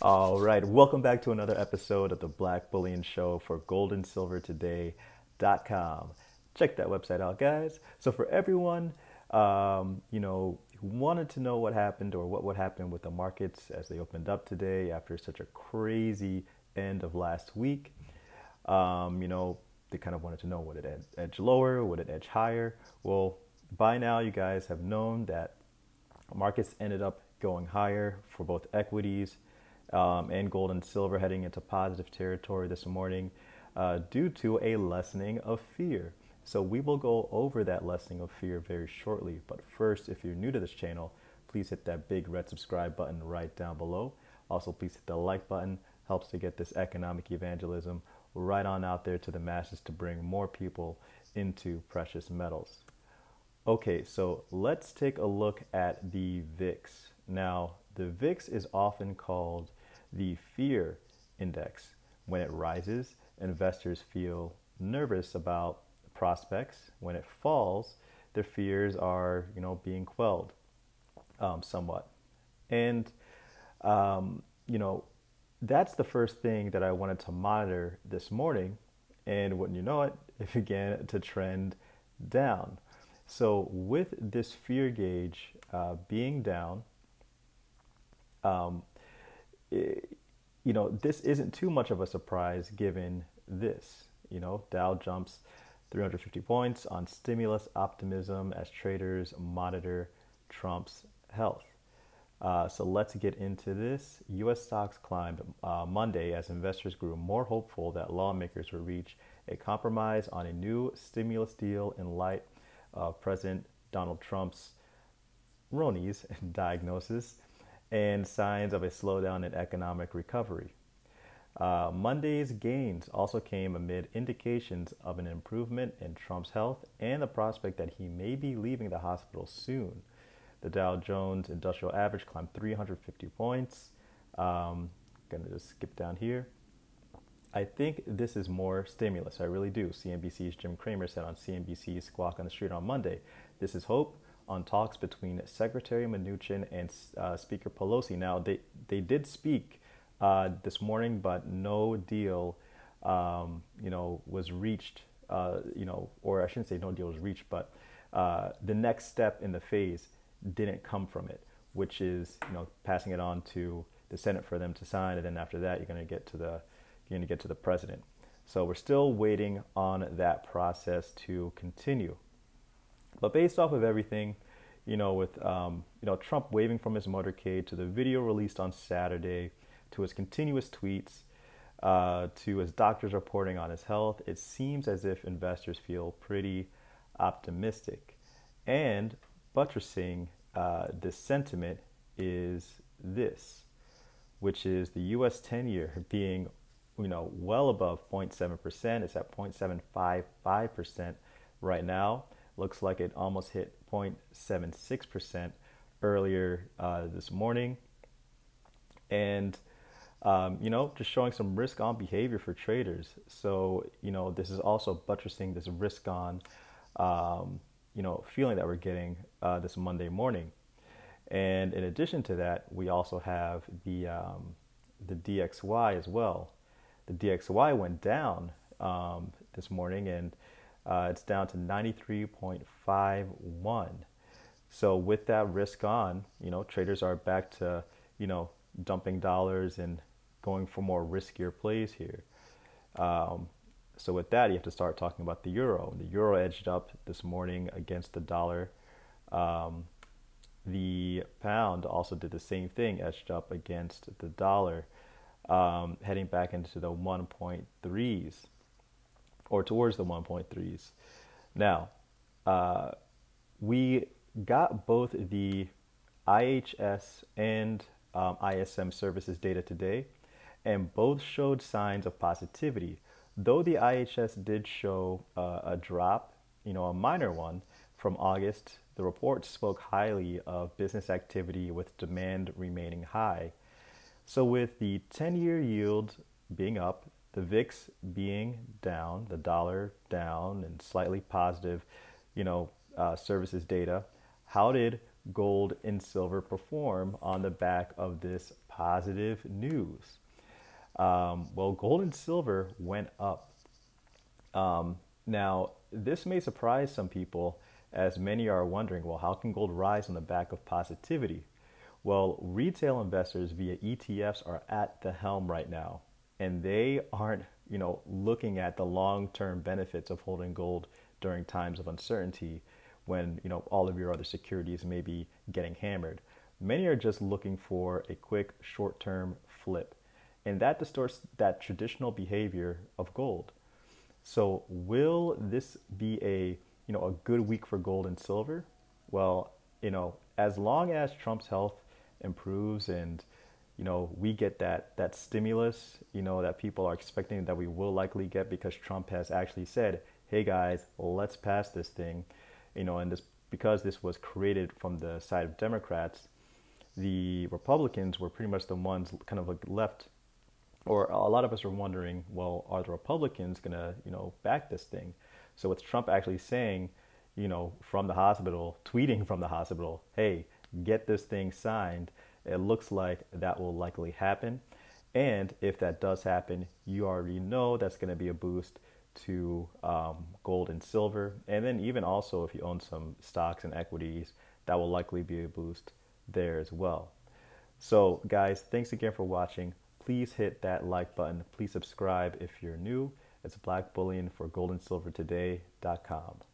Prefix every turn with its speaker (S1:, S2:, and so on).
S1: All right, welcome back to another episode of the Black Bullion Show for goldandsilvertoday.com. Check that website out, guys. So, for everyone, um, you know, who wanted to know what happened or what would happen with the markets as they opened up today after such a crazy end of last week, um, you know, they kind of wanted to know would it edge lower, would it edge higher? Well, by now, you guys have known that markets ended up going higher for both equities um, and gold and silver heading into positive territory this morning uh, due to a lessening of fear. So we will go over that lessening of fear very shortly. But first, if you're new to this channel, please hit that big red subscribe button right down below. Also, please hit the like button. Helps to get this economic evangelism right on out there to the masses to bring more people into precious metals. Okay, so let's take a look at the VIX. Now, the VIX is often called the fear index. When it rises, investors feel nervous about prospects. When it falls, their fears are, you know, being quelled um, somewhat. And, um, you know, that's the first thing that I wanted to monitor this morning. And wouldn't you know it, it began to trend down. So, with this fear gauge uh, being down, um, you know, this isn't too much of a surprise given this. You know, Dow jumps 350 points on stimulus optimism as traders monitor Trump's health. Uh, so let's get into this. U.S. stocks climbed uh, Monday as investors grew more hopeful that lawmakers would reach a compromise on a new stimulus deal in light of President Donald Trump's Ronnie's diagnosis and signs of a slowdown in economic recovery. Uh, Monday's gains also came amid indications of an improvement in Trump's health and the prospect that he may be leaving the hospital soon. The Dow Jones Industrial Average climbed 350 points. Um, gonna just skip down here. I think this is more stimulus. I really do. CNBC's Jim Cramer said on CNBC's Squawk on the Street on Monday. This is hope on talks between Secretary Mnuchin and uh, Speaker Pelosi. Now, they, they did speak uh, this morning, but no deal, um, you know, was reached, uh, you know, or I shouldn't say no deal was reached, but uh, the next step in the phase didn't come from it, which is, you know, passing it on to the Senate for them to sign, and then after that, you're going to get to the you're going to get to the president. So we're still waiting on that process to continue. But based off of everything, you know, with um, you know Trump waving from his motorcade to the video released on Saturday, to his continuous tweets, uh, to his doctors reporting on his health, it seems as if investors feel pretty optimistic. And buttressing uh, this sentiment is this, which is the U.S. 10-year being, you know, well above 0.7%. It's at 0.755% right now. Looks like it almost hit 0.76% earlier uh, this morning. And, um, you know, just showing some risk on behavior for traders. So, you know, this is also buttressing this risk on, um, you know, feeling that we're getting uh, this Monday morning. And in addition to that, we also have the, um, the DXY as well. The DXY went down um, this morning and uh, it's down to 93.51. So with that risk on, you know, traders are back to, you know, dumping dollars and going for more riskier plays here. Um, so with that, you have to start talking about the euro. The euro edged up this morning against the dollar. Um, the pound also did the same thing, edged up against the dollar, um, heading back into the 1.3s or towards the 1.3s. Now, uh, we got both the IHS and um, ISM services data today, and both showed signs of positivity. Though the IHS did show uh, a drop, you know, a minor one from August, the report spoke highly of business activity with demand remaining high. So, with the 10 year yield being up the VIX being down, the dollar down, and slightly positive, you know, uh, services data. How did gold and silver perform on the back of this positive news? Um, well, gold and silver went up. Um, now, this may surprise some people, as many are wondering well, how can gold rise on the back of positivity? Well, retail investors via ETFs are at the helm right now, and they aren't, you know, looking at the long-term benefits of holding gold during times of uncertainty when, you know, all of your other securities may be getting hammered. Many are just looking for a quick short-term flip, and that distorts that traditional behavior of gold. So, will this be a, you know, a good week for gold and silver? Well, you know, as long as Trump's health improves and you know we get that that stimulus you know that people are expecting that we will likely get because Trump has actually said hey guys let's pass this thing you know and this because this was created from the side of Democrats the Republicans were pretty much the ones kind of like left or a lot of us are wondering well are the Republicans to you know back this thing? So with Trump actually saying you know from the hospital tweeting from the hospital hey get this thing signed, it looks like that will likely happen. And if that does happen, you already know that's going to be a boost to um, gold and silver. And then, even also, if you own some stocks and equities, that will likely be a boost there as well. So, guys, thanks again for watching. Please hit that like button. Please subscribe if you're new. It's Black Bullion for goldandsilvertoday.com.